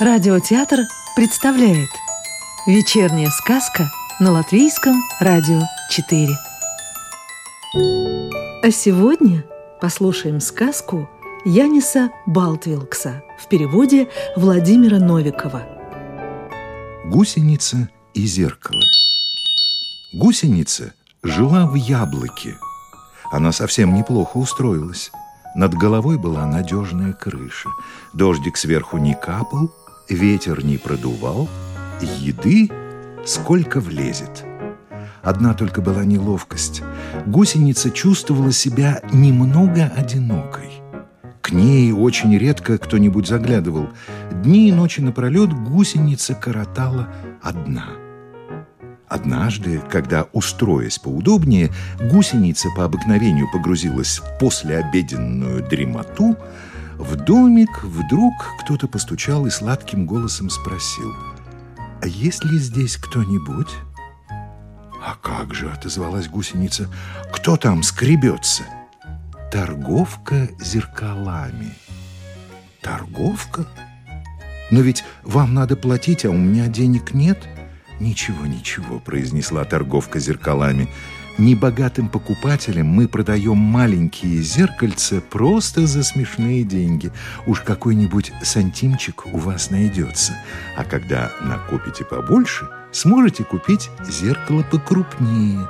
Радиотеатр представляет Вечерняя сказка на Латвийском радио 4 А сегодня послушаем сказку Яниса Балтвилкса в переводе Владимира Новикова Гусеница и зеркало Гусеница жила в яблоке. Она совсем неплохо устроилась. Над головой была надежная крыша. Дождик сверху не капал, ветер не продувал, еды сколько влезет. Одна только была неловкость. Гусеница чувствовала себя немного одинокой. К ней очень редко кто-нибудь заглядывал. Дни и ночи напролет гусеница коротала одна – Однажды, когда, устроясь поудобнее, гусеница по обыкновению погрузилась в послеобеденную дремоту, в домик вдруг кто-то постучал и сладким голосом спросил, «А есть ли здесь кто-нибудь?» «А как же?» — отозвалась гусеница. «Кто там скребется?» «Торговка зеркалами». «Торговка? Но ведь вам надо платить, а у меня денег нет». «Ничего, ничего», — произнесла торговка зеркалами. «Небогатым покупателям мы продаем маленькие зеркальца просто за смешные деньги. Уж какой-нибудь сантимчик у вас найдется. А когда накопите побольше, сможете купить зеркало покрупнее».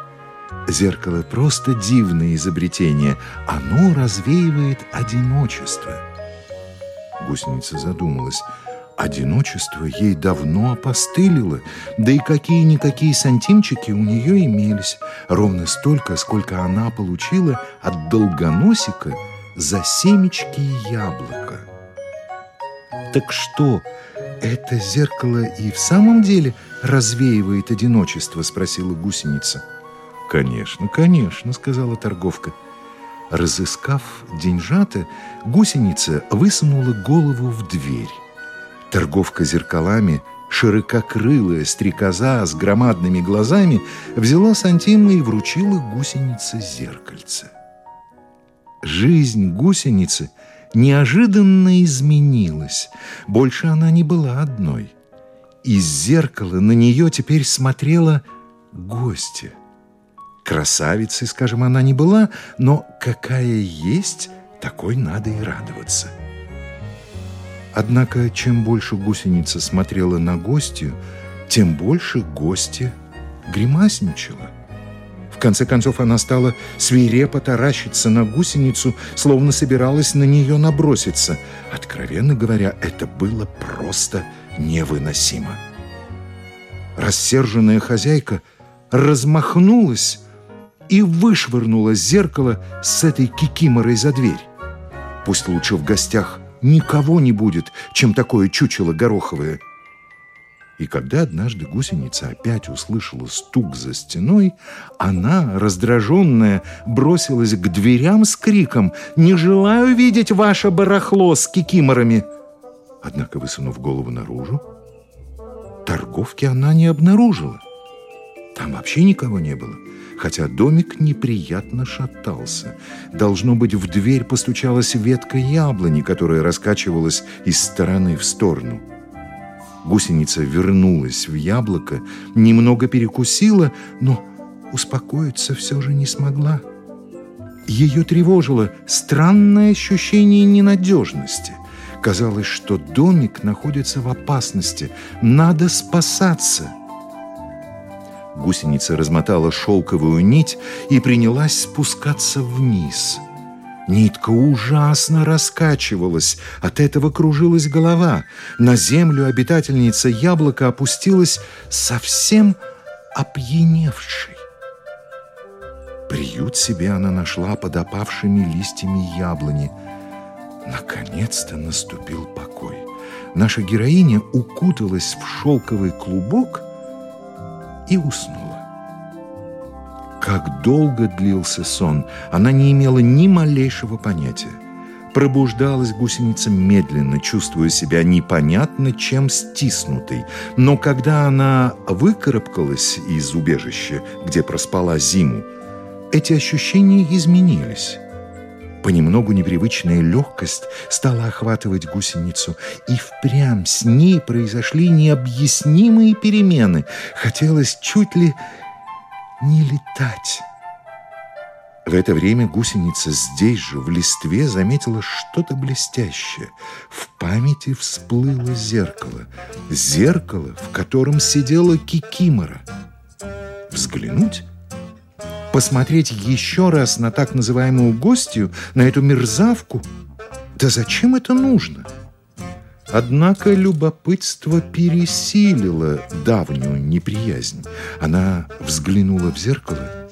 Зеркало – просто дивное изобретение. Оно развеивает одиночество. Гусеница задумалась – Одиночество ей давно опостылило, да и какие-никакие сантимчики у нее имелись, ровно столько, сколько она получила от долгоносика за семечки яблока. Так что, это зеркало и в самом деле развеивает одиночество, спросила гусеница. Конечно, конечно, сказала торговка. Разыскав деньжата, гусеница высунула голову в дверь. Торговка зеркалами, ширококрылая стрекоза с громадными глазами, взяла сантимы и вручила гусенице зеркальце. Жизнь гусеницы неожиданно изменилась. Больше она не была одной. Из зеркала на нее теперь смотрела гостья. Красавицей, скажем, она не была, но какая есть, такой надо и радоваться. Однако, чем больше гусеница смотрела на гостью, тем больше гостья гримасничала. В конце концов, она стала свирепо таращиться на гусеницу, словно собиралась на нее наброситься. Откровенно говоря, это было просто невыносимо. Рассерженная хозяйка размахнулась и вышвырнула зеркало с этой кикиморой за дверь. Пусть лучше в гостях никого не будет, чем такое чучело гороховое. И когда однажды гусеница опять услышала стук за стеной, она, раздраженная, бросилась к дверям с криком «Не желаю видеть ваше барахло с кикиморами!» Однако, высунув голову наружу, торговки она не обнаружила. Там вообще никого не было хотя домик неприятно шатался. Должно быть, в дверь постучалась ветка яблони, которая раскачивалась из стороны в сторону. Гусеница вернулась в яблоко, немного перекусила, но успокоиться все же не смогла. Ее тревожило странное ощущение ненадежности. Казалось, что домик находится в опасности. Надо спасаться. Гусеница размотала шелковую нить и принялась спускаться вниз. Нитка ужасно раскачивалась, от этого кружилась голова. На землю обитательница яблока опустилась совсем опьяневшей. Приют себе она нашла под опавшими листьями яблони. Наконец-то наступил покой. Наша героиня укуталась в шелковый клубок – и уснула. Как долго длился сон, она не имела ни малейшего понятия. Пробуждалась гусеница медленно, чувствуя себя непонятно чем стиснутой. Но когда она выкарабкалась из убежища, где проспала зиму, эти ощущения изменились. Понемногу непривычная легкость стала охватывать гусеницу, и впрямь с ней произошли необъяснимые перемены. Хотелось чуть ли не летать. В это время гусеница здесь же, в листве, заметила что-то блестящее. В памяти всплыло зеркало. Зеркало, в котором сидела кикимора. Взглянуть? Посмотреть еще раз на так называемую гостью, на эту мерзавку? Да зачем это нужно? Однако любопытство пересилило давнюю неприязнь. Она взглянула в зеркало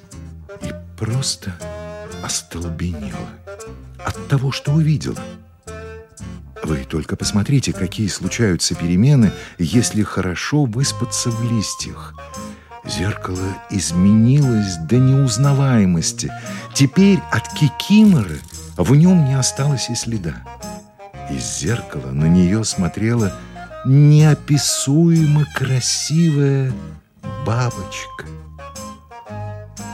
и просто остолбенела от того, что увидела. Вы только посмотрите, какие случаются перемены, если хорошо выспаться в листьях. Зеркало изменилось до неузнаваемости. Теперь от кикиморы в нем не осталось и следа. Из зеркала на нее смотрела неописуемо красивая бабочка.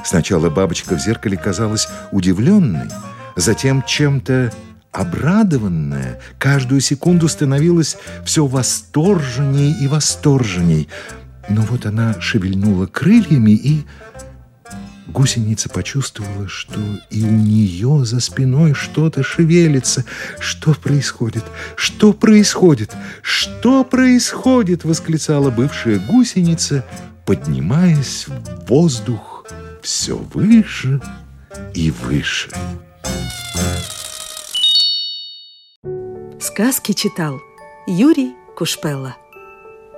Сначала бабочка в зеркале казалась удивленной, затем чем-то обрадованная, каждую секунду становилась все восторженней и восторженней. Но вот она шевельнула крыльями и... Гусеница почувствовала, что и у нее за спиной что-то шевелится. Что происходит? Что происходит? Что происходит? Восклицала бывшая гусеница, поднимаясь в воздух все выше и выше. Сказки читал Юрий Кушпелла.